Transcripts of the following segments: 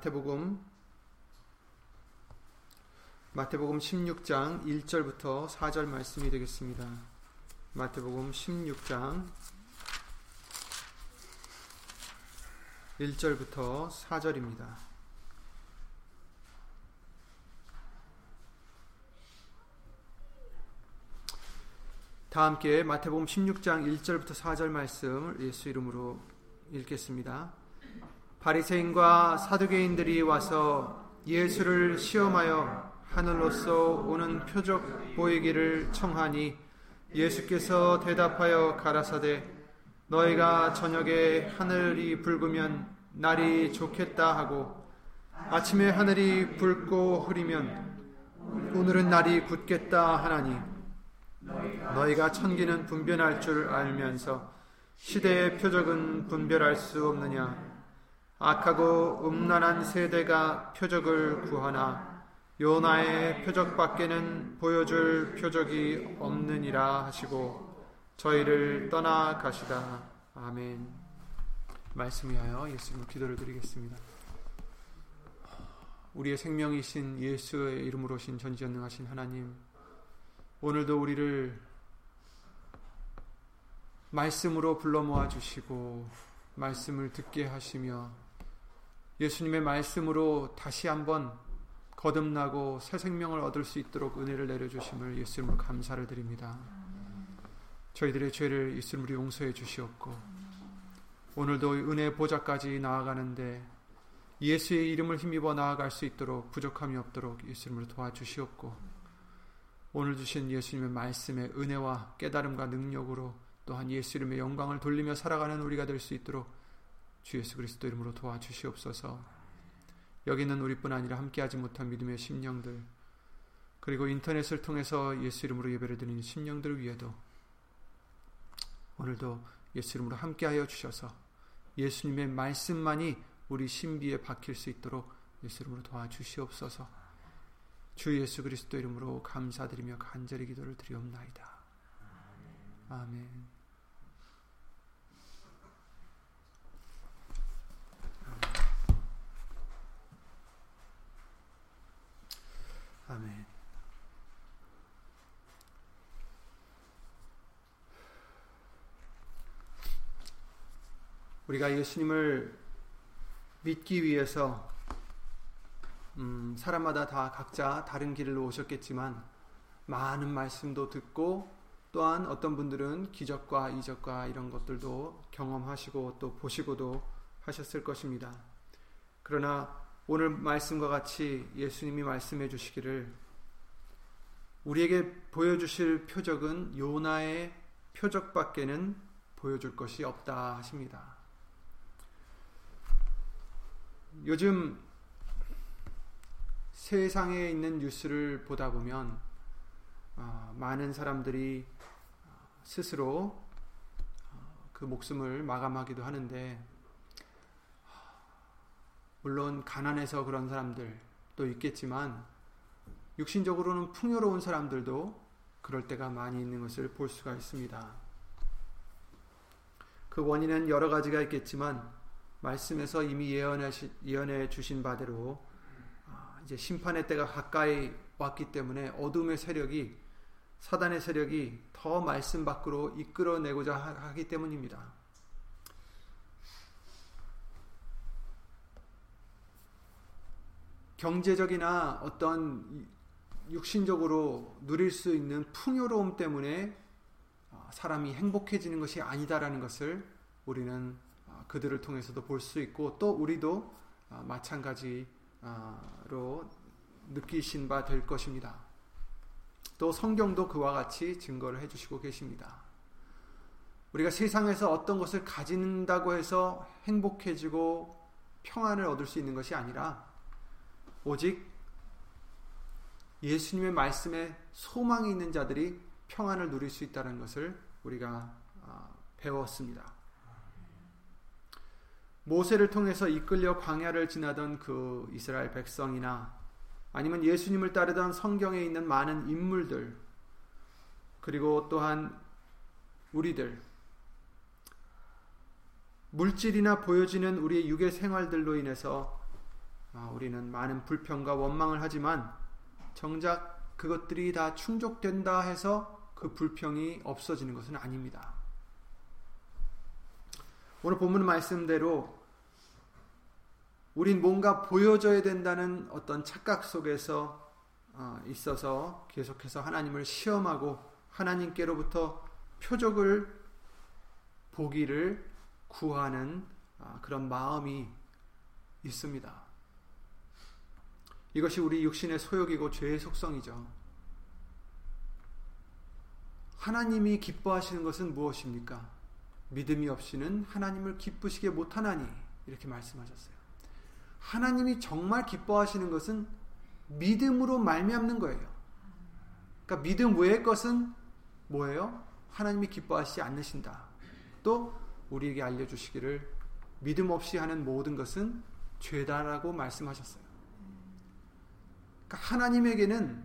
마태복음 마태복음 16장 1절부터 4절 말씀이 되겠습니다. 마태복음 16장 1절부터 4절입니다. 다 함께 마태복음 16장 1절부터 4절 말씀을 예수 이름으로 읽겠습니다. 바리새인과 사두개인들이 와서 예수를 시험하여 하늘로서 오는 표적 보이기를 청하니 예수께서 대답하여 가라사대 너희가 저녁에 하늘이 붉으면 날이 좋겠다 하고 아침에 하늘이 붉고 흐리면 오늘은 날이 굳겠다 하나니 너희가 천기는 분별할 줄 알면서 시대의 표적은 분별할 수 없느냐 악하고 음란한 세대가 표적을 구하나 요나의 표적밖에는 보여줄 표적이 없느니라 하시고 저희를 떠나 가시다. 아멘. 말씀 위하여 예수님 기도를 드리겠습니다. 우리의 생명이신 예수의 이름으로 신 전지전능하신 하나님 오늘도 우리를 말씀으로 불러 모아 주시고 말씀을 듣게 하시며 예수님의 말씀으로 다시 한번 거듭나고 새 생명을 얻을 수 있도록 은혜를 내려주심을 예수님으로 감사를 드립니다. 저희들의 죄를 예수님으로 용서해 주시옵고 오늘도 은혜 보좌까지 나아가는데 예수의 이름을 힘입어 나아갈 수 있도록 부족함이 없도록 예수님을 도와주시옵고 오늘 주신 예수님의 말씀의 은혜와 깨달음과 능력으로 또한 예수 이름의 영광을 돌리며 살아가는 우리가 될 수 있도록 주 예수 그리스도 이름으로 도와주시옵소서. 여기 있는 우리뿐 아니라 함께하지 못한 믿음의 심령들 그리고 인터넷을 통해서 예수 이름으로 예배를 드리는 심령들 위에도 오늘도 예수 이름으로 함께하여 주셔서 예수님의 말씀만이 우리 신비에 박힐 수 있도록 예수 이름으로 도와주시옵소서 주 예수 그리스도 이름으로 감사드리며 간절히 기도를 드리옵나이다. 아멘. 아멘. 우리가 예수님을 믿기 위해서 음, 사람마다 다 각자 다른 길로 오셨겠지만 많은 말씀도 듣고 또한 어떤 분들은 기적과 이적과 이런 것들도 경험하시고 또 보시고도 하셨을 것입니다. 그러나 오늘 말씀과 같이 예수님이 말씀해 주시기를 우리에게 보여주실 표적은 요나의 표적밖에는 보여줄 것이 없다 하십니다. 요즘 세상에 있는 뉴스를 보다 보면 어, 많은 사람들이 스스로 어, 그 목숨을 마감하기도 하는데 물론 가난해서 그런 사람들도 있겠지만 육신적으로는 풍요로운 사람들도 그럴 때가 많이 있는 것을 볼 수가 있습니다. 그 원인은 여러 가지가 있겠지만 말씀에서 이미 예언해, 예언해 주신 바대로 아, 이제 심판의 때가 가까이 왔기 때문에 어둠의 세력이 사단의 세력이 더 말씀 밖으로 이끌어내고자 하기 때문입니다. 경제적이나 어떤 육신적으로 누릴 수 있는 풍요로움 때문에 어, 사람이 행복해지는 것이 아니다라는 것을 우리는 어, 그들을 통해서도 볼 수 있고 또 우리도 어, 마찬가지로 느끼신 바 될 것입니다. 또 성경도 그와 같이 증거를 해주시고 계십니다. 우리가 세상에서 어떤 것을 가진다고 해서 행복해지고 평안을 얻을 수 있는 것이 아니라 오직 예수님의 말씀에 소망이 있는 자들이 평안을 누릴 수 있다는 것을 우리가 아, 배웠습니다. 모세를 통해서 이끌려 광야를 지나던 그 이스라엘 백성이나 아니면 예수님을 따르던 성경에 있는 많은 인물들 그리고 또한 우리들 물질이나 보여지는 우리의 육의 생활들로 인해서 아, 우리는 많은 불평과 원망을 하지만 정작 그것들이 다 충족된다 해서 그 불평이 없어지는 것은 아닙니다. 오늘 본문 말씀대로 우린 뭔가 보여줘야 된다는 어떤 착각 속에서 어, 있어서 계속해서 하나님을 시험하고 하나님께로부터 표적을 보기를 구하는 아, 그런 마음이 있습니다. 이것이 우리 육신의 소욕이고 죄의 속성이죠. 하나님이 기뻐하시는 것은 무엇입니까? 믿음이 없이는 하나님을 기쁘시게 못하나니 이렇게 말씀하셨어요. 하나님이 정말 기뻐하시는 것은 믿음으로 말미암는 거예요. 그러니까 믿음 외의 것은 뭐예요? 하나님이 기뻐하시지 않으신다. 또 우리에게 알려주시기를 믿음 없이 하는 모든 것은 죄다라고 말씀하셨어요. 그러니까 하나님에게는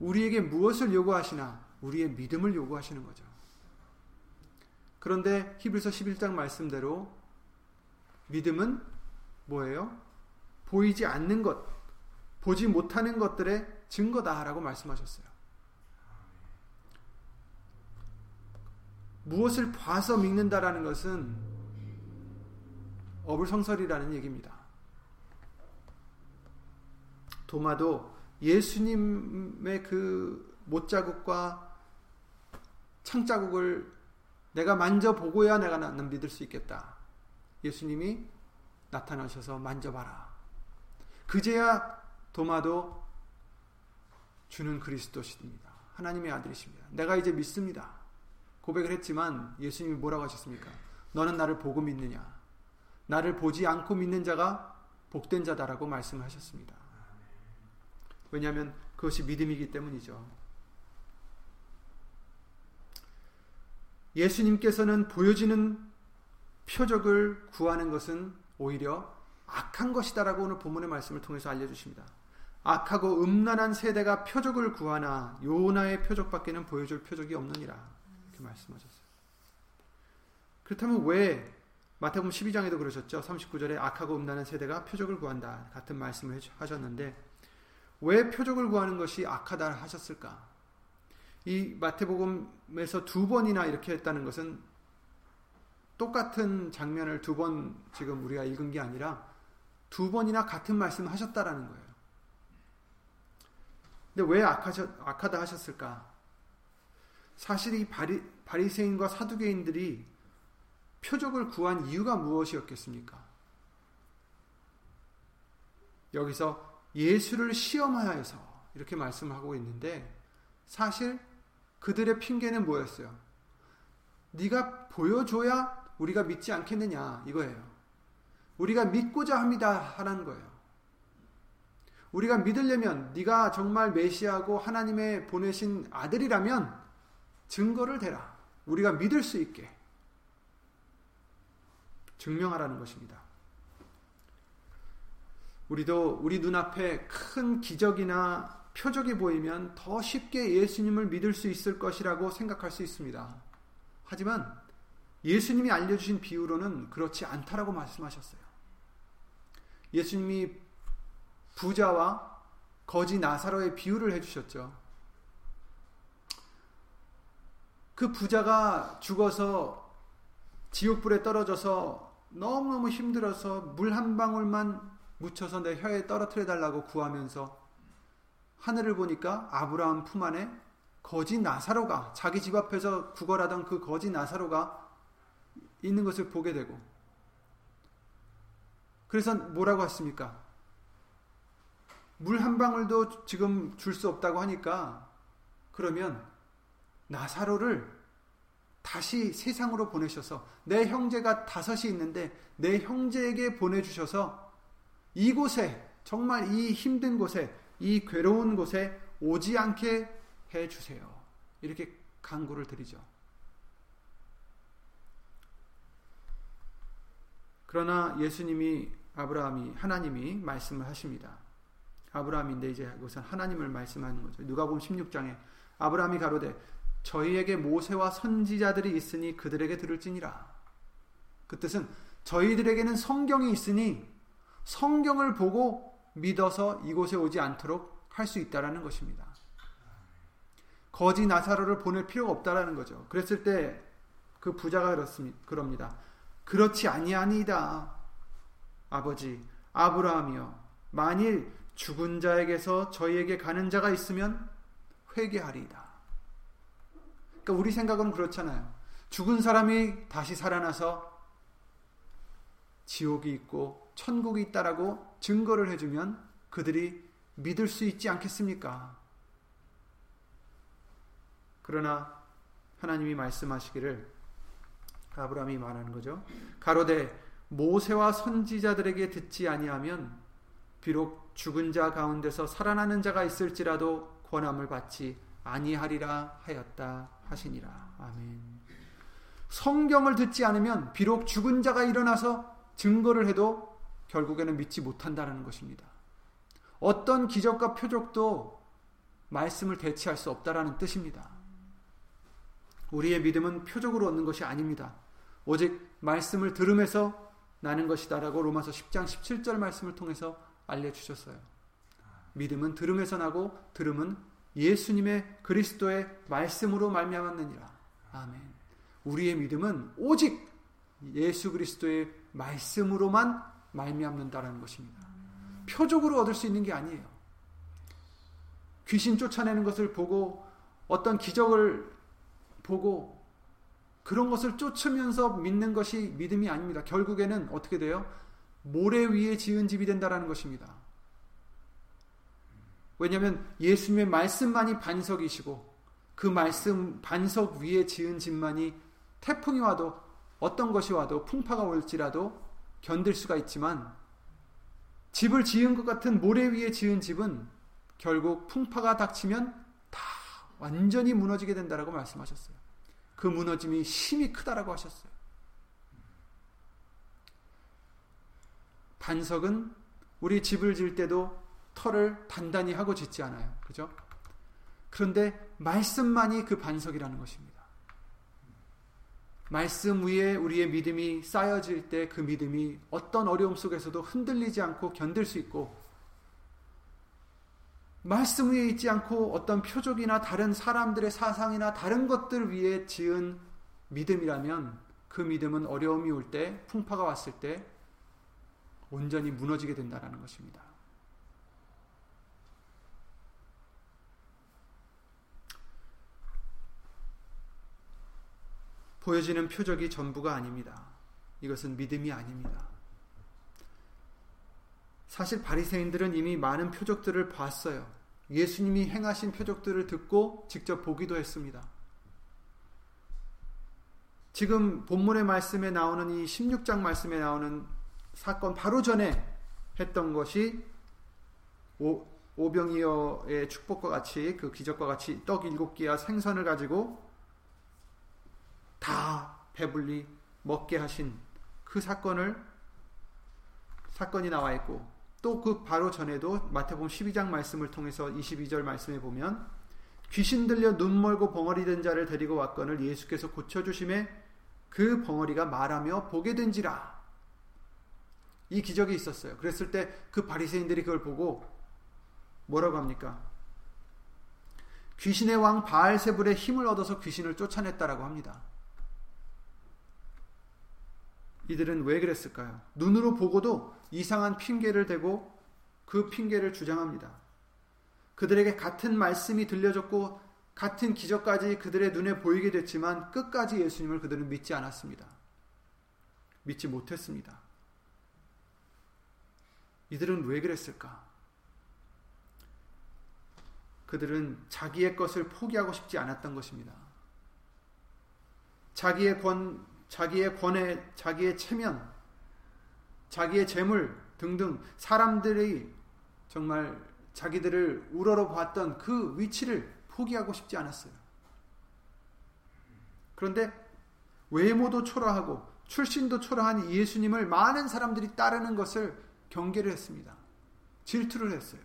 우리에게 무엇을 요구하시나 우리의 믿음을 요구하시는 거죠. 그런데 히브리서 11장 말씀대로 믿음은 뭐예요? 보이지 않는 것, 보지 못하는 것들의 증거다라고 말씀하셨어요. 무엇을 봐서 믿는다라는 것은 어불성설이라는 얘기입니다. 도마도 예수님의 그 못자국과 창자국을 내가 만져보고야 내가 나는 믿을 수 있겠다. 예수님이 나타나셔서 만져봐라. 그제야 도마도 주는 그리스도십니다. 하나님의 아들이십니다. 내가 이제 믿습니다. 고백을 했지만 예수님이 뭐라고 하셨습니까? 너는 나를 보고 믿느냐? 나를 보지 않고 믿는 자가 복된 자다라고 말씀하셨습니다. 왜냐하면 그것이 믿음이기 때문이죠. 예수님께서는 보여지는 표적을 구하는 것은 오히려 악한 것이다라고 오늘 본문의 말씀을 통해서 알려주십니다. 악하고 음란한 세대가 표적을 구하나 요나의 표적밖에는 보여줄 표적이 없느니라 이렇게 말씀하셨어요. 그렇다면 왜 마태복음 12장에도 그러셨죠. 39절에 악하고 음란한 세대가 표적을 구한다. 같은 말씀을 하셨는데 왜 표적을 구하는 것이 악하다 하셨을까? 이 마태복음에서 두 번이나 이렇게 했다는 것은 똑같은 장면을 두 번 지금 우리가 읽은 게 아니라 두 번이나 같은 말씀을 하셨다라는 거예요. 근데 왜 악하셔, 악하다 하셨을까? 사실 이 바리, 바리새인과 사두개인들이 표적을 구한 이유가 무엇이었겠습니까? 여기서 예수를 시험하여서 이렇게 말씀하고 있는데 사실 그들의 핑계는 뭐였어요? 네가 보여줘야 우리가 믿지 않겠느냐 이거예요. 우리가 믿고자 합니다 하라는 거예요. 우리가 믿으려면 네가 정말 메시아고 하나님의 보내신 아들이라면 증거를 대라. 우리가 믿을 수 있게. 증명하라는 것입니다. 우리도 우리 눈앞에 큰 기적이나 표적이 보이면 더 쉽게 예수님을 믿을 수 있을 것이라고 생각할 수 있습니다. 하지만 예수님이 알려주신 비유로는 그렇지 않다라고 말씀하셨어요. 예수님이 부자와 거지 나사로의 비유를 해주셨죠. 그 부자가 죽어서 지옥불에 떨어져서 너무너무 힘들어서 물 한 방울만 묻혀서 내 혀에 떨어뜨려 달라고 구하면서 하늘을 보니까 아브라함 품 안에 거지 나사로가 자기 집 앞에서 구걸하던 그 거지 나사로가 있는 것을 보게 되고 그래서 뭐라고 했습니까? 물 한 방울도 지금 줄 수 없다고 하니까 그러면 나사로를 다시 세상으로 보내셔서 내 형제가 다섯이 있는데 내 형제에게 보내주셔서 이곳에 정말 이 힘든 곳에 이 괴로운 곳에 오지 않게 해 주세요. 이렇게 강구를 드리죠. 그러나 예수님이 아브라함이 하나님이 말씀을 하십니다. 아브라함인데 이제 이것은 하나님을 말씀하는 거죠. 누가 보면 16장에 아브라함이 가로되 저희에게 모세와 선지자들이 있으니 그들에게 들을지니라. 그 뜻은 저희들에게는 성경이 있으니 성경을 보고 믿어서 이곳에 오지 않도록 할 수 있다라는 것입니다. 거지 나사로를 보낼 필요가 없다라는 거죠. 그랬을 때 그 부자가 그렇습니다. 그럽니다. 그렇지 아니하니이다. 아버지 아브라함이여 만일 죽은 자에게서 저희에게 가는 자가 있으면 회개하리이다. 그러니까 우리 생각은 그렇잖아요. 죽은 사람이 다시 살아나서 지옥이 있고 천국이 있다라고 증거를 해주면 그들이 믿을 수 있지 않겠습니까? 그러나 하나님이 말씀하시기를 아브라함이 말하는 거죠. 가로되 모세와 선지자들에게 듣지 아니하면 비록 죽은 자 가운데서 살아나는 자가 있을지라도 권함을 받지 아니하리라 하였다 하시니라. 아멘. 성경을 듣지 않으면 비록 죽은 자가 일어나서 증거를 해도 결국에는 믿지 못한다는 것입니다. 어떤 기적과 표적도 말씀을 대체할 수 없다라는 뜻입니다. 우리의 믿음은 표적으로 얻는 것이 아닙니다. 오직 말씀을 들음에서 나는 것이다라고 로마서 10장 17절 말씀을 통해서 알려주셨어요. 믿음은 들음에서 나고 들음은 예수님의 그리스도의 말씀으로 말미암았느니라. 아멘. 우리의 믿음은 오직 예수 그리스도의 말씀으로만 말미암는다라는 것입니다. 표적으로 얻을 수 있는 게 아니에요. 귀신 쫓아내는 것을 보고 어떤 기적을 보고 그런 것을 쫓으면서 믿는 것이 믿음이 아닙니다. 결국에는 어떻게 돼요? 모래 위에 지은 집이 된다라는 것입니다. 왜냐하면 예수님의 말씀만이 반석이시고 그 말씀 반석 위에 지은 집만이 태풍이 와도 어떤 것이 와도 풍파가 올지라도 견딜 수가 있지만 집을 지은 것 같은 모래 위에 지은 집은 결국 풍파가 닥치면 다 완전히 무너지게 된다라고 말씀하셨어요. 그 무너짐이 힘이 크다라고 하셨어요. 반석은 우리 집을 질 때도 털을 단단히 하고 짓지 않아요. 그죠? 그런데 말씀만이 그 반석이라는 것입니다. 말씀 위에 우리의 믿음이 쌓여질 때 그 믿음이 어떤 어려움 속에서도 흔들리지 않고 견딜 수 있고 말씀 위에 있지 않고 어떤 표적이나 다른 사람들의 사상이나 다른 것들 위에 지은 믿음이라면 그 믿음은 어려움이 올 때, 풍파가 왔을 때 온전히 무너지게 된다는 것입니다. 보여지는 표적이 전부가 아닙니다. 이것은 믿음이 아닙니다. 사실 바리새인들은 이미 많은 표적들을 봤어요. 예수님이 행하신 표적들을 듣고 직접 보기도 했습니다. 지금 본문의 말씀에 나오는 이 16장 말씀에 나오는 사건 바로 전에 했던 것이 오, 오병이어의 축복과 같이 그 기적과 같이 떡 일곱 개와 생선을 가지고 다 배불리 먹게 하신 그 사건을 사건이 나와 있고 또 그 바로 전에도 마태복음 12장 말씀을 통해서 22절 말씀에 보면 귀신 들려 눈 멀고 벙어리 된 자를 데리고 왔건을 예수께서 고쳐 주심에 그 벙어리가 말하며 보게 된지라 이 기적이 있었어요. 그랬을 때 그 바리새인들이 그걸 보고 뭐라고 합니까? 귀신의 왕 바알세불의 힘을 얻어서 귀신을 쫓아냈다라고 합니다. 이들은 왜 그랬을까요? 눈으로 보고도 이상한 핑계를 대고 그 핑계를 주장합니다. 그들에게 같은 말씀이 들려졌고 같은 기적까지 그들의 눈에 보이게 됐지만 끝까지 예수님을 그들은 믿지 않았습니다. 믿지 못했습니다. 이들은 왜 그랬을까? 그들은 자기의 것을 포기하고 싶지 않았던 것입니다. 자기의 권, 자기의 권해, 자기의 체면, 자기의 재물 등등 사람들이 정말 자기들을 우러러 봤던 그 위치를 포기하고 싶지 않았어요. 그런데 외모도 초라하고 출신도 초라한 예수님을 많은 사람들이 따르는 것을 경계를 했습니다. 질투를 했어요.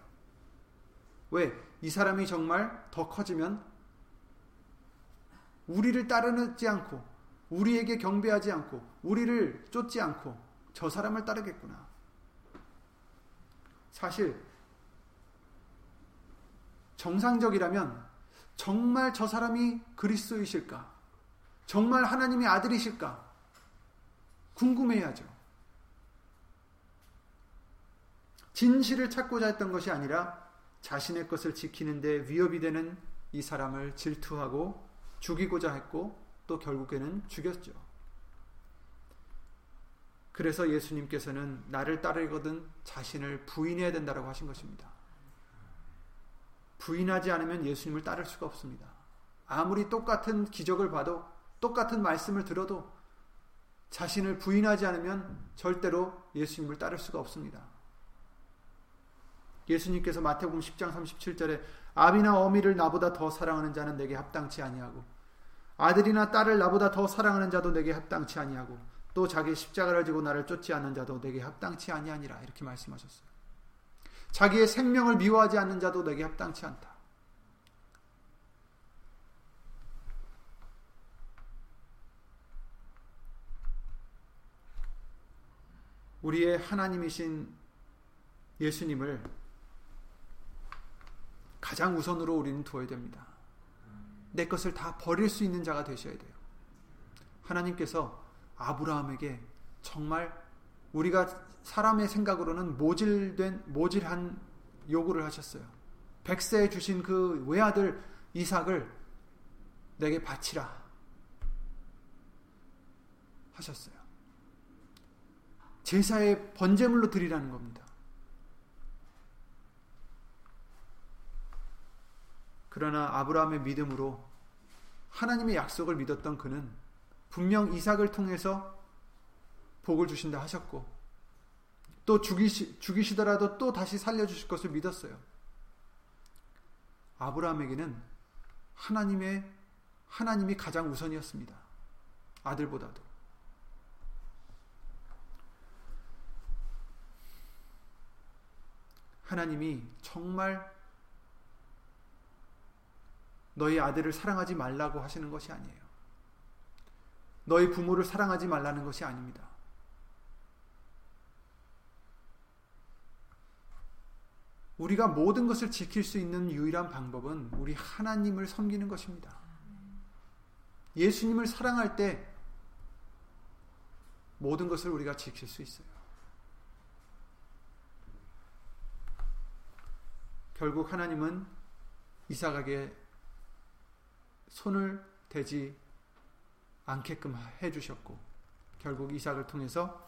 왜? 이 사람이 정말 더 커지면 우리를 따르지 않고 우리에게 경배하지 않고 우리를 쫓지 않고 저 사람을 따르겠구나. 사실 정상적이라면 정말 저 사람이 그리스도이실까? 정말 하나님의 아들이실까? 궁금해야죠. 진실을 찾고자 했던 것이 아니라 자신의 것을 지키는데 위협이 되는 이 사람을 질투하고 죽이고자 했고 또 결국에는 죽였죠. 그래서 예수님께서는 나를 따르거든 자신을 부인해야 된다고 하신 것입니다. 부인하지 않으면 예수님을 따를 수가 없습니다. 아무리 똑같은 기적을 봐도 똑같은 말씀을 들어도 자신을 부인하지 않으면 절대로 예수님을 따를 수가 없습니다. 예수님께서 마태복음 10장 37절에 아비나 어미를 나보다 더 사랑하는 자는 내게 합당치 아니하고 아들이나 딸을 나보다 더 사랑하는 자도 내게 합당치 아니하고 또 자기 십자가를 지고 나를 쫓지 않는 자도 내게 합당치 아니하니라 이렇게 말씀하셨어요. 자기의 생명을 미워하지 않는 자도 내게 합당치 않다. 우리의 하나님이신 예수님을 가장 우선으로 우리는 두어야 됩니다. 내 것을 다 버릴 수 있는 자가 되셔야 돼요. 하나님께서 아브라함에게 정말 우리가 사람의 생각으로는 모질된 모질한 요구를 하셨어요. 백세에 주신 그 외아들 이삭을 내게 바치라 하셨어요. 제사의 번제물로 드리라는 겁니다. 그러나 아브라함의 믿음으로 하나님의 약속을 믿었던 그는 분명 이삭을 통해서 복을 주신다 하셨고 또 죽이시, 죽이시더라도 또 다시 살려주실 것을 믿었어요. 아브라함에게는 하나님의 하나님이 가장 우선이었습니다. 아들보다도. 하나님이 정말 너희 아들을 사랑하지 말라고 하시는 것이 아니에요. 너희 부모를 사랑하지 말라는 것이 아닙니다. 우리가 모든 것을 지킬 수 있는 유일한 방법은 우리 하나님을 섬기는 것입니다. 예수님을 사랑할 때 모든 것을 우리가 지킬 수 있어요. 결국 하나님은 이삭에게 손을 대지 않게끔 해주셨고 결국 이삭을 통해서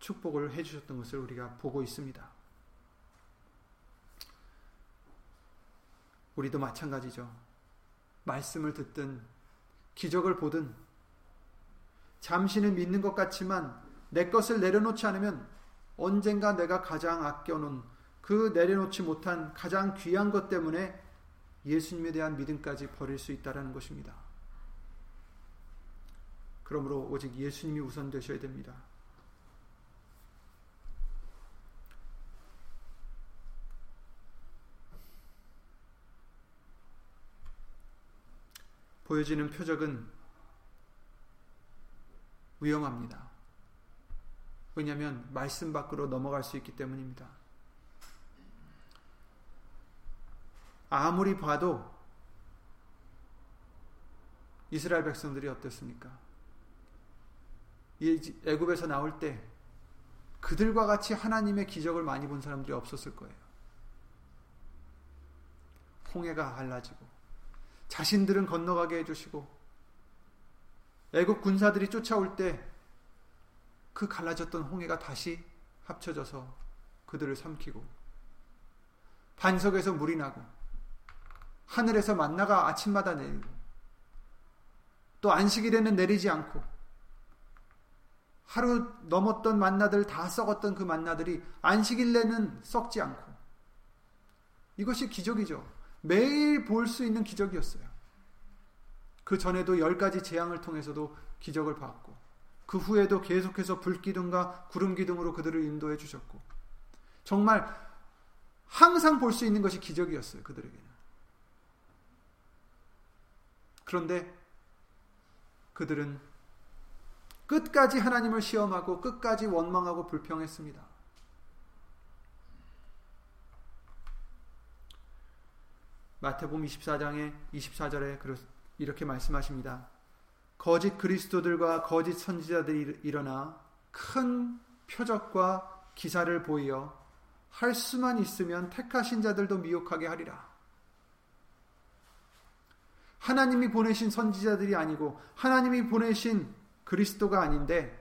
축복을 해주셨던 것을 우리가 보고 있습니다. 우리도 마찬가지죠. 말씀을 듣든 기적을 보든 잠시는 믿는 것 같지만 내 것을 내려놓지 않으면 언젠가 내가 가장 아껴놓은 그 내려놓지 못한 가장 귀한 것 때문에 예수님에 대한 믿음까지 버릴 수 있다라는 것입니다. 그러므로 오직 예수님이 우선 되셔야 됩니다. 보여지는 표적은 위험합니다. 왜냐하면 말씀 밖으로 넘어갈 수 있기 때문입니다. 아무리 봐도 이스라엘 백성들이 어땠습니까? 애굽에서 나올 때 그들과 같이 하나님의 기적을 많이 본 사람들이 없었을 거예요. 홍해가 갈라지고 자신들은 건너가게 해주시고 애국 군사들이 쫓아올 때 그 갈라졌던 홍해가 다시 합쳐져서 그들을 삼키고 반석에서 물이 나고 하늘에서 만나가 아침마다 내리고 또 안식일에는 내리지 않고 하루 넘었던 만나들 다 썩었던 그 만나들이 안식일내는 썩지 않고 이것이 기적이죠. 매일 볼 수 있는 기적이었어요. 그 전에도 열 가지 재앙을 통해서도 기적을 봤고 그 후에도 계속해서 불기둥과 구름기둥으로 그들을 인도해 주셨고 정말 항상 볼 수 있는 것이 기적이었어요. 그들에게는. 그런데 그들은 끝까지 하나님을 시험하고 끝까지 원망하고 불평했습니다. 마태복음 24장에 24절에 이렇게 말씀하십니다. 거짓 그리스도들과 거짓 선지자들이 일어나 큰 표적과 기사를 보이어 할 수만 있으면 택하신 자들도 미혹하게 하리라. 하나님이 보내신 선지자들이 아니고 하나님이 보내신 그리스도가 아닌데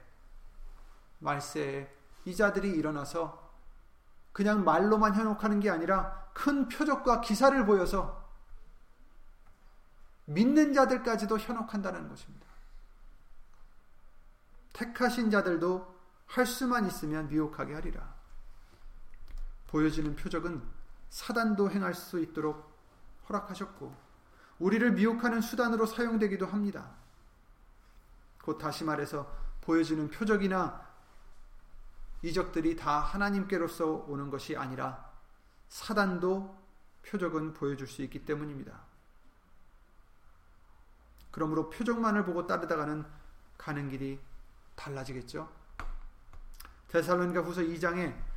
말세에 이 자들이 일어나서 그냥 말로만 현혹하는 게 아니라 큰 표적과 기사를 보여서 믿는 자들까지도 현혹한다는 것입니다. 택하신 자들도 할 수만 있으면 미혹하게 하리라. 보여지는 표적은 사단도 행할 수 있도록 허락하셨고 우리를 미혹하는 수단으로 사용되기도 합니다. 곧 다시 말해서 보여지는 표적이나 이적들이 다 하나님께로서 오는 것이 아니라 사단도 표적은 보여줄 수 있기 때문입니다. 그러므로 표적만을 보고 따르다가는 가는 길이 달라지겠죠. 데살로니가 후서 2장에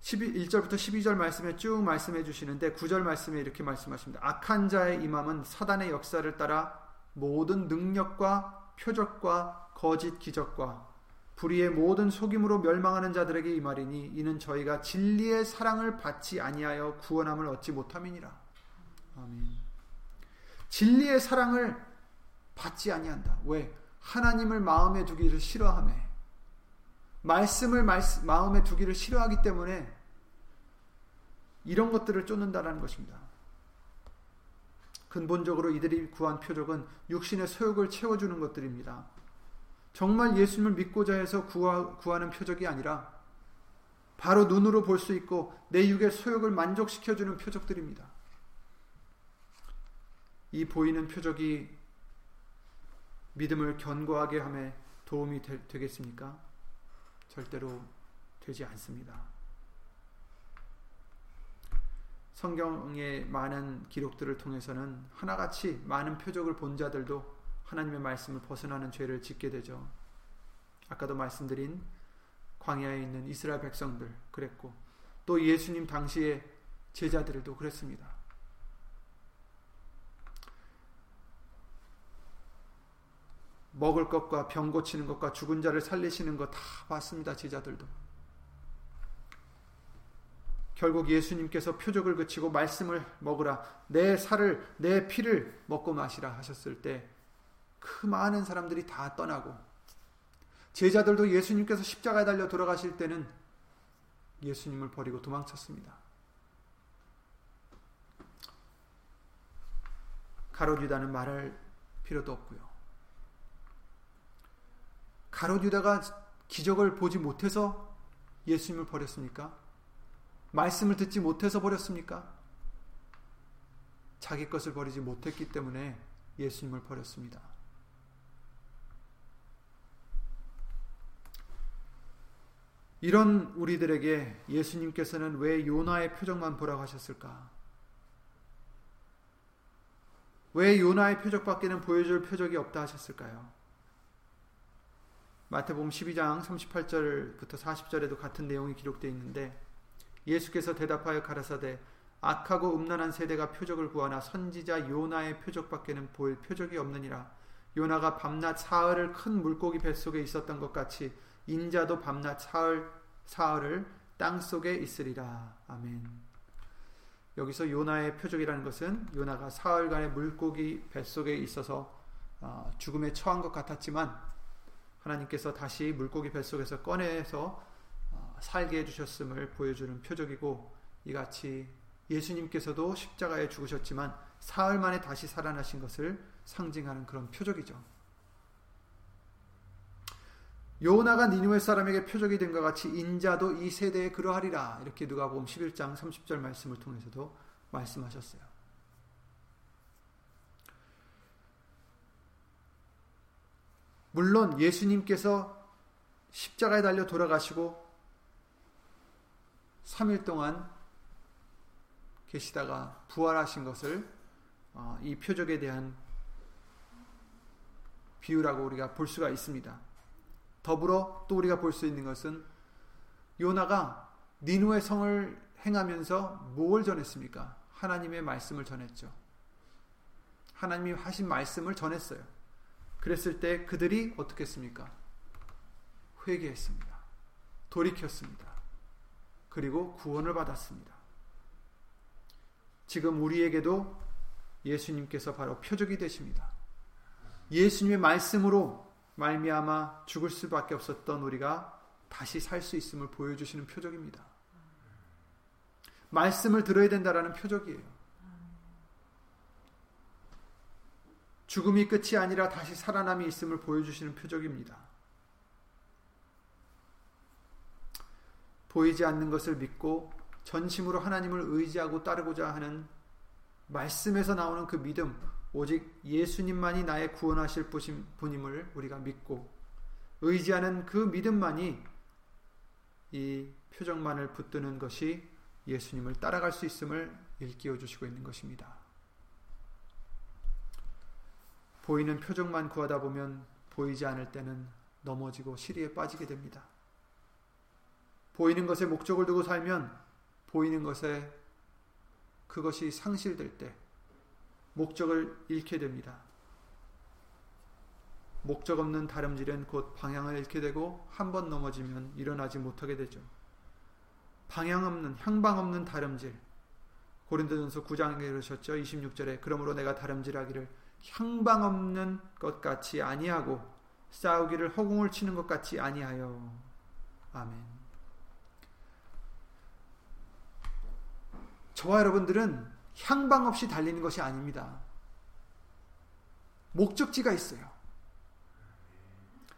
12, 1절부터 12절 말씀에 쭉 말씀해 주시는데 9절 말씀에 이렇게 말씀하십니다. 악한 자의 임함은 사단의 역사를 따라 모든 능력과 표적과 거짓 기적과 불의의 모든 속임으로 멸망하는 자들에게 이 말이니 이는 저희가 진리의 사랑을 받지 아니하여 구원함을 얻지 못함이니라. 아멘. 진리의 사랑을 받지 아니한다. 왜? 하나님을 마음에 두기를 싫어함에 말씀을 마음에 두기를 싫어하기 때문에 이런 것들을 쫓는다라는 것입니다. 근본적으로 이들이 구한 표적은 육신의 소욕을 채워주는 것들입니다. 정말 예수님을 믿고자 해서 구하, 구하는 표적이 아니라 바로 눈으로 볼 수 있고 내 육의 소욕을 만족시켜주는 표적들입니다. 이 보이는 표적이 믿음을 견고하게 함에 도움이 되, 되겠습니까? 절대로 되지 않습니다. 성경의 많은 기록들을 통해서는 하나같이 많은 표적을 본 자들도 하나님의 말씀을 벗어나는 죄를 짓게 되죠. 아까도 말씀드린 광야에 있는 이스라엘 백성들 그랬고 또 예수님 당시의 제자들도 그랬습니다. 먹을 것과 병 고치는 것과 죽은 자를 살리시는 것 다 봤습니다. 제자들도. 결국 예수님께서 표적을 그치고 말씀을 먹으라 내 살을 내 피를 먹고 마시라 하셨을 때 그 많은 사람들이 다 떠나고 제자들도 예수님께서 십자가에 달려 돌아가실 때는 예수님을 버리고 도망쳤습니다. 가롯 유다는 말할 필요도 없고요. 가롯 유다가 기적을 보지 못해서 예수님을 버렸습니까? 말씀을 듣지 못해서 버렸습니까? 자기 것을 버리지 못했기 때문에 예수님을 버렸습니다. 이런 우리들에게 예수님께서는 왜 요나의 표적만 보라고 하셨을까? 왜 요나의 표적밖에는 보여줄 표적이 없다 하셨을까요? 마태복음 12장 38절부터 40절에도 같은 내용이 기록되어 있는데 예수께서 대답하여 가라사대 악하고 음란한 세대가 표적을 구하나 선지자 요나의 표적밖에는 보일 표적이 없느니라 요나가 밤낮 사흘을 큰 물고기 뱃속에 있었던 것 같이 인자도 밤낮 사흘 사흘을 땅 속에 있으리라 아멘. 여기서 요나의 표적이라는 것은 요나가 사흘간의 물고기 뱃속에 있어서 어, 죽음에 처한 것 같았지만 하나님께서 다시 물고기 뱃속에서 꺼내서 어, 살게 해주셨음을 보여주는 표적이고 이같이 예수님께서도 십자가에 죽으셨지만 사흘 만에 다시 살아나신 것을 상징하는 그런 표적이죠. 요나가 니누의 사람에게 표적이 된것 같이 인자도 이 세대에 그러하리라 이렇게 누가복음 11장 30절 말씀을 통해서도 말씀하셨어요. 물론 예수님께서 십자가에 달려 돌아가시고 3일 동안 계시다가 부활하신 것을 어, 이 표적에 대한 비유라고 우리가 볼 수가 있습니다. 더불어 또 우리가 볼 수 있는 것은 요나가 니누의 성을 행하면서 뭘 전했습니까? 하나님의 말씀을 전했죠. 하나님이 하신 말씀을 전했어요. 그랬을 때 그들이 어떻게 했습니까? 회개했습니다. 돌이켰습니다. 그리고 구원을 받았습니다. 지금 우리에게도 예수님께서 바로 표적이 되십니다. 예수님의 말씀으로 말미암아 죽을 수밖에 없었던 우리가 다시 살 수 있음을 보여주시는 표적입니다. 말씀을 들어야 된다라는 표적이에요. 죽음이 끝이 아니라 다시 살아남이 있음을 보여주시는 표적입니다. 보이지 않는 것을 믿고 전심으로 하나님을 의지하고 따르고자 하는 말씀에서 나오는 그 믿음, 오직 예수님만이 나의 구원하실 분임을 우리가 믿고 의지하는 그 믿음만이 이 표정만을 붙드는 것이 예수님을 따라갈 수 있음을 일깨워 주시고 있는 것입니다. 보이는 표정만 구하다 보면 보이지 않을 때는 넘어지고 시리에 빠지게 됩니다. 보이는 것에 목적을 두고 살면 보이는 것에 그것이 상실될 때 목적을 잃게 됩니다. 목적 없는 다름질은 곧 방향을 잃게 되고 한 번 넘어지면 일어나지 못하게 되죠. 방향 없는 향방 없는 다름질. 고린도전서 9장에 그러셨죠. 26절에 그러므로 내가 다름질하기를 향방 없는 것 같이 아니하고 싸우기를 허공을 치는 것 같이 아니하여. 아멘. 저와 여러분들은 향방 없이 달리는 것이 아닙니다. 목적지가 있어요.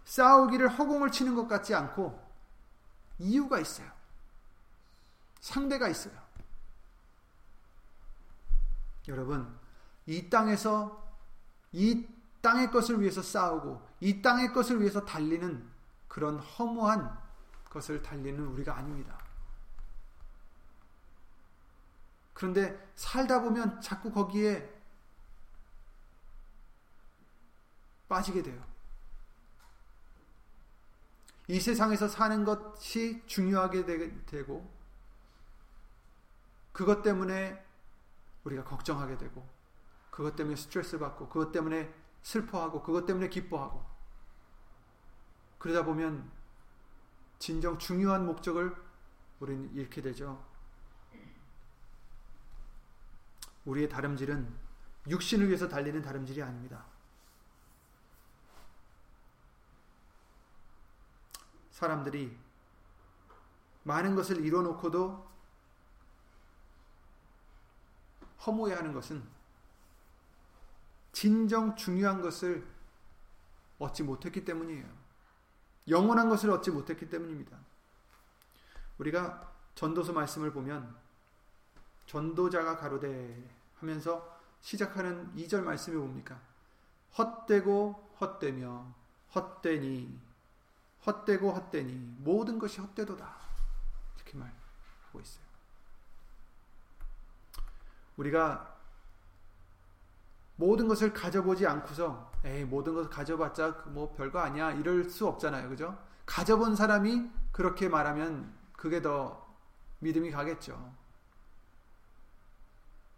싸우기를 허공을 치는 것 같지 않고 이유가 있어요. 상대가 있어요. 여러분, 이 땅에서 이 땅의 것을 위해서 싸우고 이 땅의 것을 위해서 달리는 그런 허무한 것을 달리는 우리가 아닙니다. 그런데 살다 보면 자꾸 거기에 빠지게 돼요. 이 세상에서 사는 것이 중요하게 되고, 그것 때문에 우리가 걱정하게 되고, 그것 때문에 스트레스 받고, 그것 때문에 슬퍼하고, 그것 때문에 기뻐하고, 그러다 보면 진정 중요한 목적을 우리는 잃게 되죠. 우리의 다름질은 육신을 위해서 달리는 다름질이 아닙니다. 사람들이 많은 것을 이뤄놓고도 허무해하는 것은 진정 중요한 것을 얻지 못했기 때문이에요. 영원한 것을 얻지 못했기 때문입니다. 우리가 전도서 말씀을 보면 전도자가 가로되 하면서 시작하는 2절 말씀이 뭡니까? 헛되고 헛되며 헛되니 헛되고 헛되니 모든 것이 헛되도다. 이렇게 말하고 있어요. 우리가 모든 것을 가져보지 않고서 에이 모든 것을 가져봤자 뭐 별거 아니야 이럴 수 없잖아요. 그죠? 가져본 사람이 그렇게 말하면 그게 더 믿음이 가겠죠.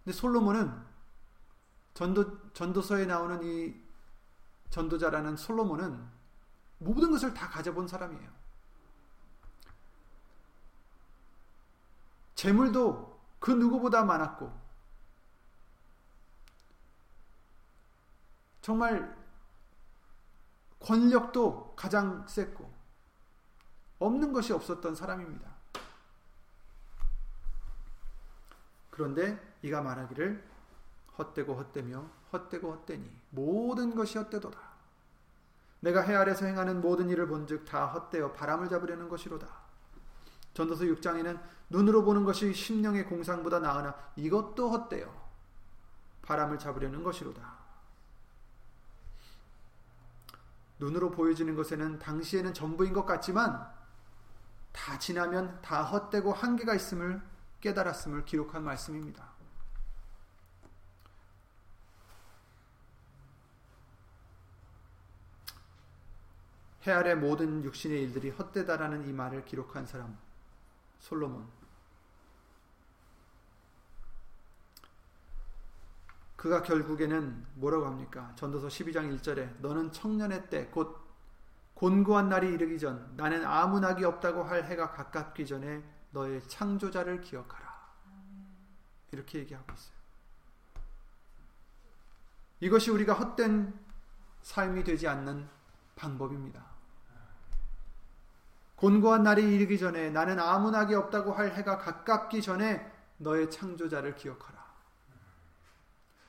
근데 솔로몬은 전도 전도서에 나오는 이 전도자라는 솔로몬은 모든 것을 다 가져본 사람이에요. 재물도 그 누구보다 많았고 정말 권력도 가장 셌고 없는 것이 없었던 사람입니다. 그런데 이가 말하기를 헛되고 헛되며 헛되고 헛되니 모든 것이 헛되도다. 내가 해 아래서 행하는 모든 일을 본즉 다 헛되어 바람을 잡으려는 것이로다. 전도서 6장에는 눈으로 보는 것이 심령의 공상보다 나으나 이것도 헛되어 바람을 잡으려는 것이로다. 눈으로 보여지는 것에는 당시에는 전부인 것 같지만 다 지나면 다 헛되고 한계가 있음을 깨달았음을 기록한 말씀입니다. 해 아래 모든 육신의 일들이 헛되다라는 이 말을 기록한 사람 솔로몬 그가 결국에는 뭐라고 합니까? 전도서 12장 1절에 너는 청년의 때 곧 곤고한 날이 이르기 전 나는 아무 낙이 없다고 할 해가 가깝기 전에 너의 창조자를 기억하라. 이렇게 얘기하고 있어요. 이것이 우리가 헛된 삶이 되지 않는 방법입니다. 곤고한 날이 이르기 전에 나는 아무 낙이 없다고 할 해가 가깝기 전에 너의 창조자를 기억하라.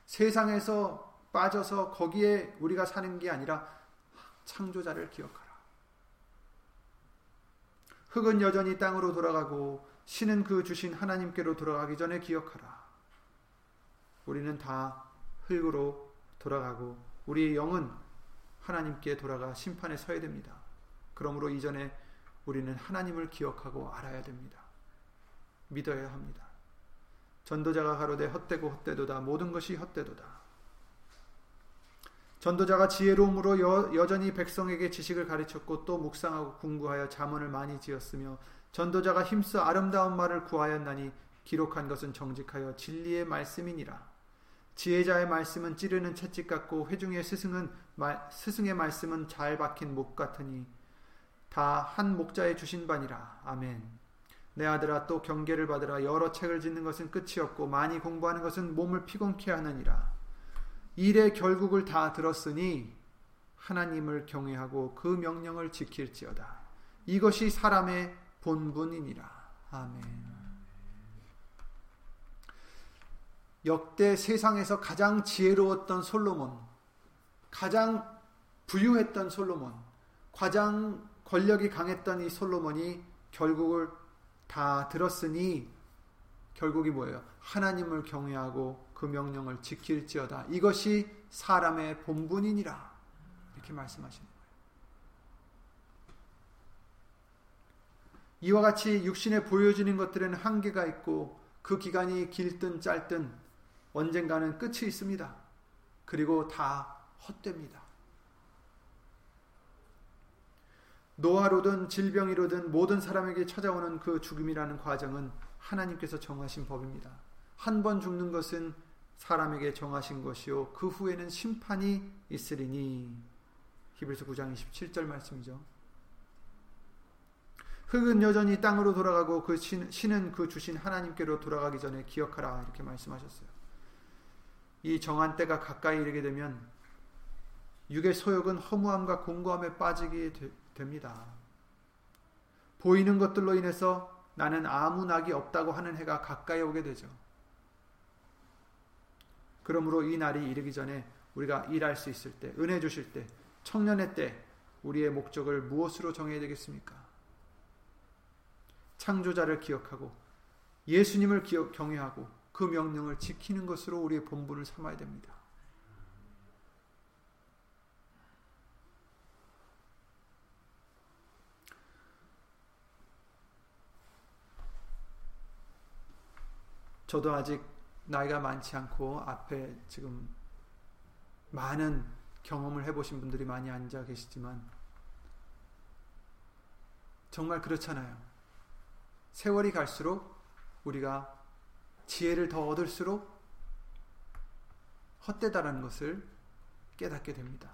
세상에서 빠져서 거기에 우리가 사는 게 아니라 창조자를 기억하라. 흙은 여전히 땅으로 돌아가고 신은 그 주신 하나님께로 돌아가기 전에 기억하라. 우리는 다 흙으로 돌아가고 우리의 영은 하나님께 돌아가 심판에 서야 됩니다. 그러므로 이전에 우리는 하나님을 기억하고 알아야 됩니다. 믿어야 합니다. 전도자가 가로되 헛되고 헛되도다 모든 것이 헛되도다. 전도자가 지혜로움으로 여, 여전히 백성에게 지식을 가르쳤고 또 묵상하고 궁구하여 자문을 많이 지었으며 전도자가 힘써 아름다운 말을 구하였나니 기록한 것은 정직하여 진리의 말씀이니라. 지혜자의 말씀은 찌르는 채찍 같고 회중의 스승은 스승의 말씀은 잘 박힌 목 같으니 다 한 목자에 주신 바니라. 아멘. 내 아들아 또 경계를 받으라 여러 책을 짓는 것은 끝이 없고 많이 공부하는 것은 몸을 피곤케 하느니라. 일의 결국을 다 들었으니 하나님을 경외하고 그 명령을 지킬지어다. 이것이 사람의 본분이니라. 아멘. 역대 세상에서 가장 지혜로웠던 솔로몬, 가장 부유했던 솔로몬, 가장 권력이 강했던 이 솔로몬이 결국을 다 들었으니 결국이 뭐예요? 하나님을 경외하고 그 명령을 지킬지어다. 이것이 사람의 본분이니라. 이렇게 말씀하시는 거예요. 이와 같이 육신에 보여지는 것들은 한계가 있고 그 기간이 길든 짧든 언젠가는 끝이 있습니다. 그리고 다 헛됩니다. 노화로든 질병이로든 모든 사람에게 찾아오는 그 죽음이라는 과정은 하나님께서 정하신 법입니다. 한 번 죽는 것은 사람에게 정하신 것이요 그 후에는 심판이 있으리니 히브리서 9장 27절 말씀이죠. 흙은 여전히 땅으로 돌아가고 그 신은 그 주신 하나님께로 돌아가기 전에 기억하라 이렇게 말씀하셨어요. 이 정한 때가 가까이 이르게 되면 육의 소욕은 허무함과 공고함에 빠지게 되, 됩니다. 보이는 것들로 인해서 나는 아무 낙이 없다고 하는 해가 가까이 오게 되죠. 그러므로 이 날이 이르기 전에 우리가 일할 수 있을 때, 은혜 주실 때, 청년의 때, 우리의 목적을 무엇으로 정해야 되겠습니까? 창조자를 기억하고 예수님을 기억, 경외하고 그 명령을 지키는 것으로 우리의 본분을 삼아야 됩니다. 저도 아직 나이가 많지 않고 앞에 지금 많은 경험을 해보신 분들이 많이 앉아 계시지만 정말 그렇잖아요. 세월이 갈수록 우리가 지혜를 더 얻을수록 헛되다라는 것을 깨닫게 됩니다.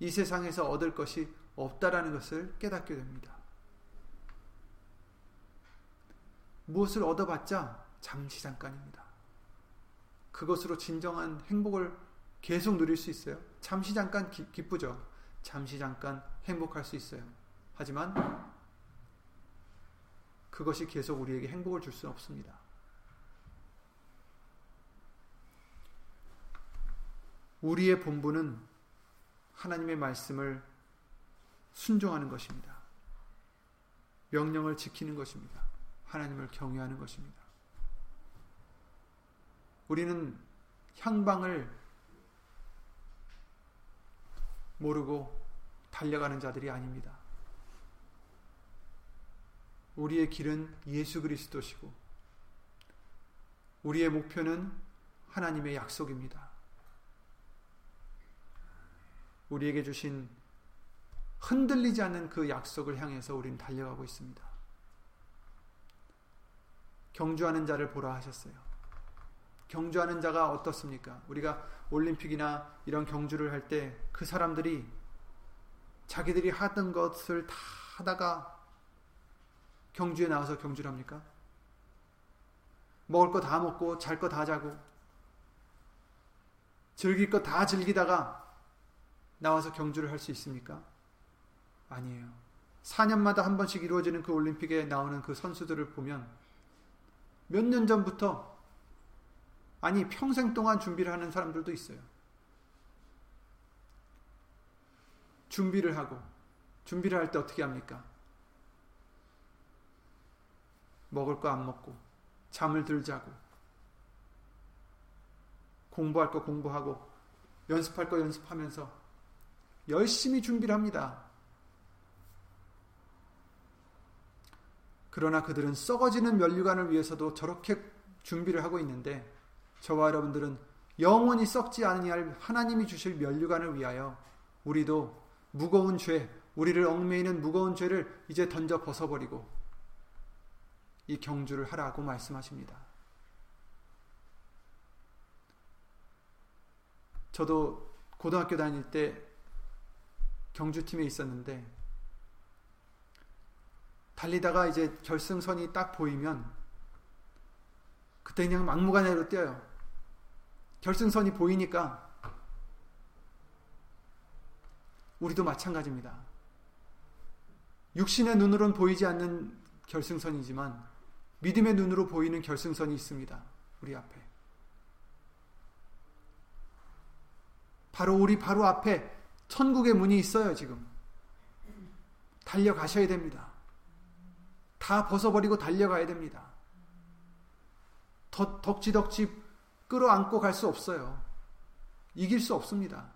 이 세상에서 얻을 것이 없다라는 것을 깨닫게 됩니다. 무엇을 얻어봤자 잠시 잠깐입니다. 그것으로 진정한 행복을 계속 누릴 수 있어요. 잠시 잠깐 기, 기쁘죠. 잠시 잠깐 행복할 수 있어요. 하지만 그것이 계속 우리에게 행복을 줄 수는 없습니다. 우리의 본분은 하나님의 말씀을 순종하는 것입니다. 명령을 지키는 것입니다. 하나님을 경외하는 것입니다. 우리는 향방을 모르고 달려가는 자들이 아닙니다. 우리의 길은 예수 그리스도시고 우리의 목표는 하나님의 약속입니다. 우리에게 주신 흔들리지 않는 그 약속을 향해서 우리는 달려가고 있습니다. 경주하는 자를 보라 하셨어요. 경주하는 자가 어떻습니까? 우리가 올림픽이나 이런 경주를 할 때 그 사람들이 자기들이 하던 것을 다 하다가 경주에 나와서 경주를 합니까? 먹을 거 다 먹고 잘 거 다 자고 즐길 거 다 즐기다가 나와서 경주를 할 수 있습니까? 아니에요. 4년마다 한 번씩 이루어지는 그 올림픽에 나오는 그 선수들을 보면 몇 년 전부터 아니 평생 동안 준비를 하는 사람들도 있어요. 준비를 하고 준비를 할 때 어떻게 합니까? 먹을 거 안 먹고 잠을 들 자고 공부할 거 공부하고 연습할 거 연습하면서 열심히 준비를 합니다. 그러나 그들은 썩어지는 면류관을 위해서도 저렇게 준비를 하고 있는데 저와 여러분들은 영원히 썩지 않으할 하나님이 주실 면류관을 위하여 우리도 무거운 죄, 우리를 얽매이는 무거운 죄를 이제 던져 벗어버리고 이 경주를 하라고 말씀하십니다. 저도 고등학교 다닐 때 경주팀에 있었는데 달리다가 이제 결승선이 딱 보이면 그때 그냥 막무가내로 뛰어요. 결승선이 보이니까 우리도 마찬가지입니다. 육신의 눈으로는 보이지 않는 결승선이지만 믿음의 눈으로 보이는 결승선이 있습니다. 우리 앞에. 바로 우리 바로 앞에 천국의 문이 있어요, 지금. 달려가셔야 됩니다. 다 벗어버리고 달려가야 됩니다. 덕, 덕지덕지 끌어안고 갈 수 없어요. 이길 수 없습니다.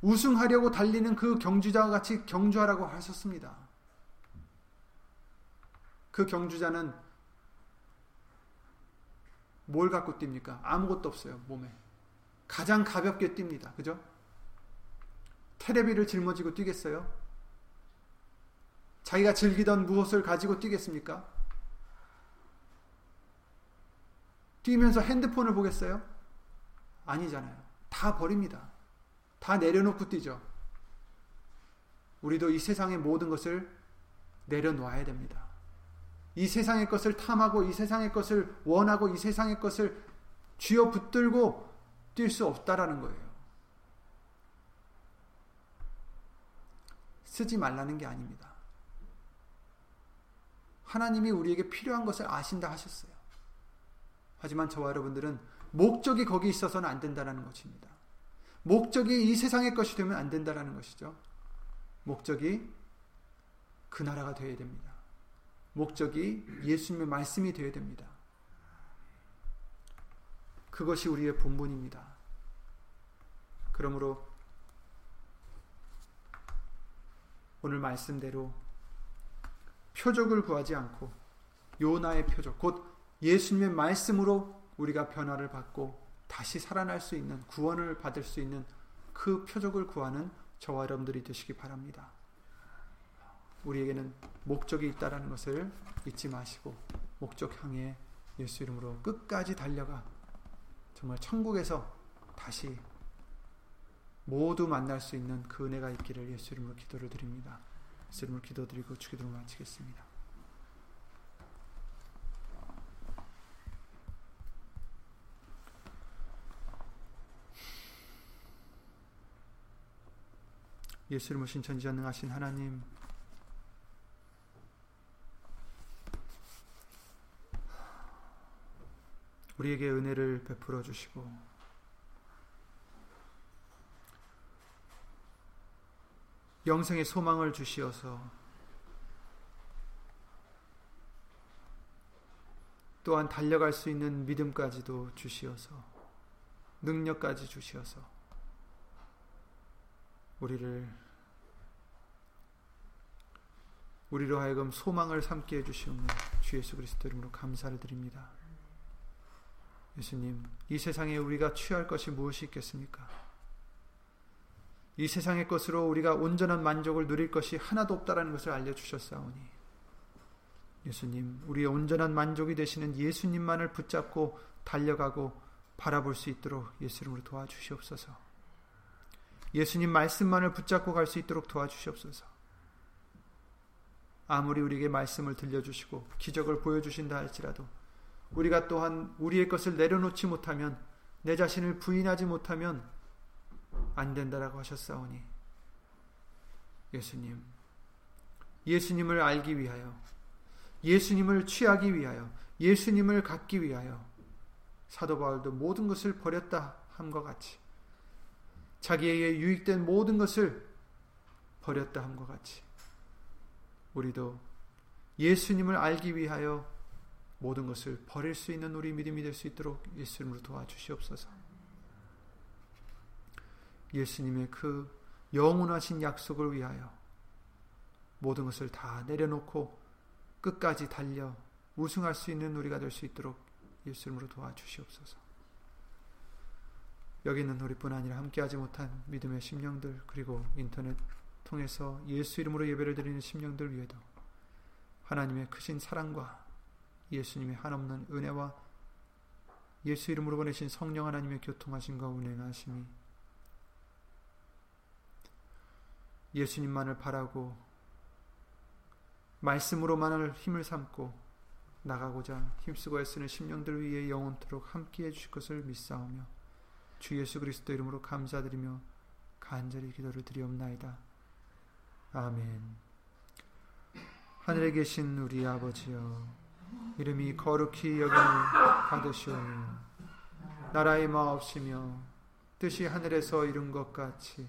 우승하려고 달리는 그 경주자와 같이 경주하라고 하셨습니다. 그 경주자는 뭘 갖고 뜁니까? 아무것도 없어요, 몸에. 가장 가볍게 뜁니다. 그죠? 테레비를 짊어지고 뛰겠어요? 자기가 즐기던 무엇을 가지고 뛰겠습니까? 뛰면서 핸드폰을 보겠어요? 아니잖아요. 다 버립니다. 다 내려놓고 뛰죠. 우리도 이 세상의 모든 것을 내려놓아야 됩니다. 이 세상의 것을 탐하고 이 세상의 것을 원하고 이 세상의 것을 쥐어 붙들고 뛸 수 없다라는 거예요. 쓰지 말라는 게 아닙니다. 하나님이 우리에게 필요한 것을 아신다 하셨어요. 하지만 저와 여러분들은 목적이 거기 있어서는 안 된다는 것입니다. 목적이 이 세상의 것이 되면 안 된다는 것이죠. 목적이 그 나라가 되어야 됩니다. 목적이 예수님의 말씀이 되어야 됩니다. 그것이 우리의 본분입니다. 그러므로 오늘 말씀대로 표적을 구하지 않고 요나의 표적, 곧 예수님의 말씀으로 우리가 변화를 받고 다시 살아날 수 있는 구원을 받을 수 있는 그 표적을 구하는 저와 여러분들이 되시기 바랍니다. 우리에게는 목적이 있다라는 것을 잊지 마시고 목적 향해 예수 이름으로 끝까지 달려가 정말 천국에서 다시 모두 만날 수 있는 그 은혜가 있기를 예수 이름으로 기도를 드립니다. 예수 이름으로 기도드리고 주기도를 마치겠습니다. 예수 이름으로 신천지전능하신 하나님 우리에게 은혜를 베풀어 주시고 영생의 소망을 주시어서 또한 달려갈 수 있는 믿음까지도 주시어서 능력까지 주시어서 우리를 우리로 하여금 소망을 삼게 해 주시옵는 주 예수 그리스도 이름으로 감사를 드립니다. 예수님, 이 세상에 우리가 취할 것이 무엇이 있겠습니까? 이 세상의 것으로 우리가 온전한 만족을 누릴 것이 하나도 없다라는 것을 알려주셨사오니 예수님, 우리의 온전한 만족이 되시는 예수님만을 붙잡고 달려가고 바라볼 수 있도록 예수님으로 도와주시옵소서. 예수님 말씀만을 붙잡고 갈 수 있도록 도와주시옵소서. 아무리 우리에게 말씀을 들려주시고 기적을 보여주신다 할지라도 우리가 또한 우리의 것을 내려놓지 못하면 내 자신을 부인하지 못하면 안 된다라고 하셨사오니 예수님 예수님을 알기 위하여 예수님을 취하기 위하여 예수님을 갖기 위하여 사도 바울도 모든 것을 버렸다 함과 같이 자기에게 유익된 모든 것을 버렸다 함과 같이 우리도 예수님을 알기 위하여 모든 것을 버릴 수 있는 우리 믿음이 될 수 있도록 예수님으로 도와주시옵소서. 예수님의 그 영원하신 약속을 위하여 모든 것을 다 내려놓고 끝까지 달려 우승할 수 있는 우리가 될 수 있도록 예수님으로 도와주시옵소서. 여기 있는 우리뿐 아니라 함께하지 못한 믿음의 심령들 그리고 인터넷 통해서 예수 이름으로 예배를 드리는 심령들 위에도 하나님의 크신 사랑과 예수님의 한없는 은혜와 예수 이름으로 보내신 성령 하나님의 교통하심과 운행하심이 예수님만을 바라고 말씀으로만을 힘을 삼고 나가고자 힘쓰고 애쓰는 심령들 위해 영원토록 함께해 주실 것을 믿사오며 주 예수 그리스도 이름으로 감사드리며 간절히 기도를 드리옵나이다. 아멘. 하늘에 계신 우리 아버지여 이름이 거룩히 여김을 받으시오며 나라의 마옵시며 뜻이 하늘에서 이룬 것 같이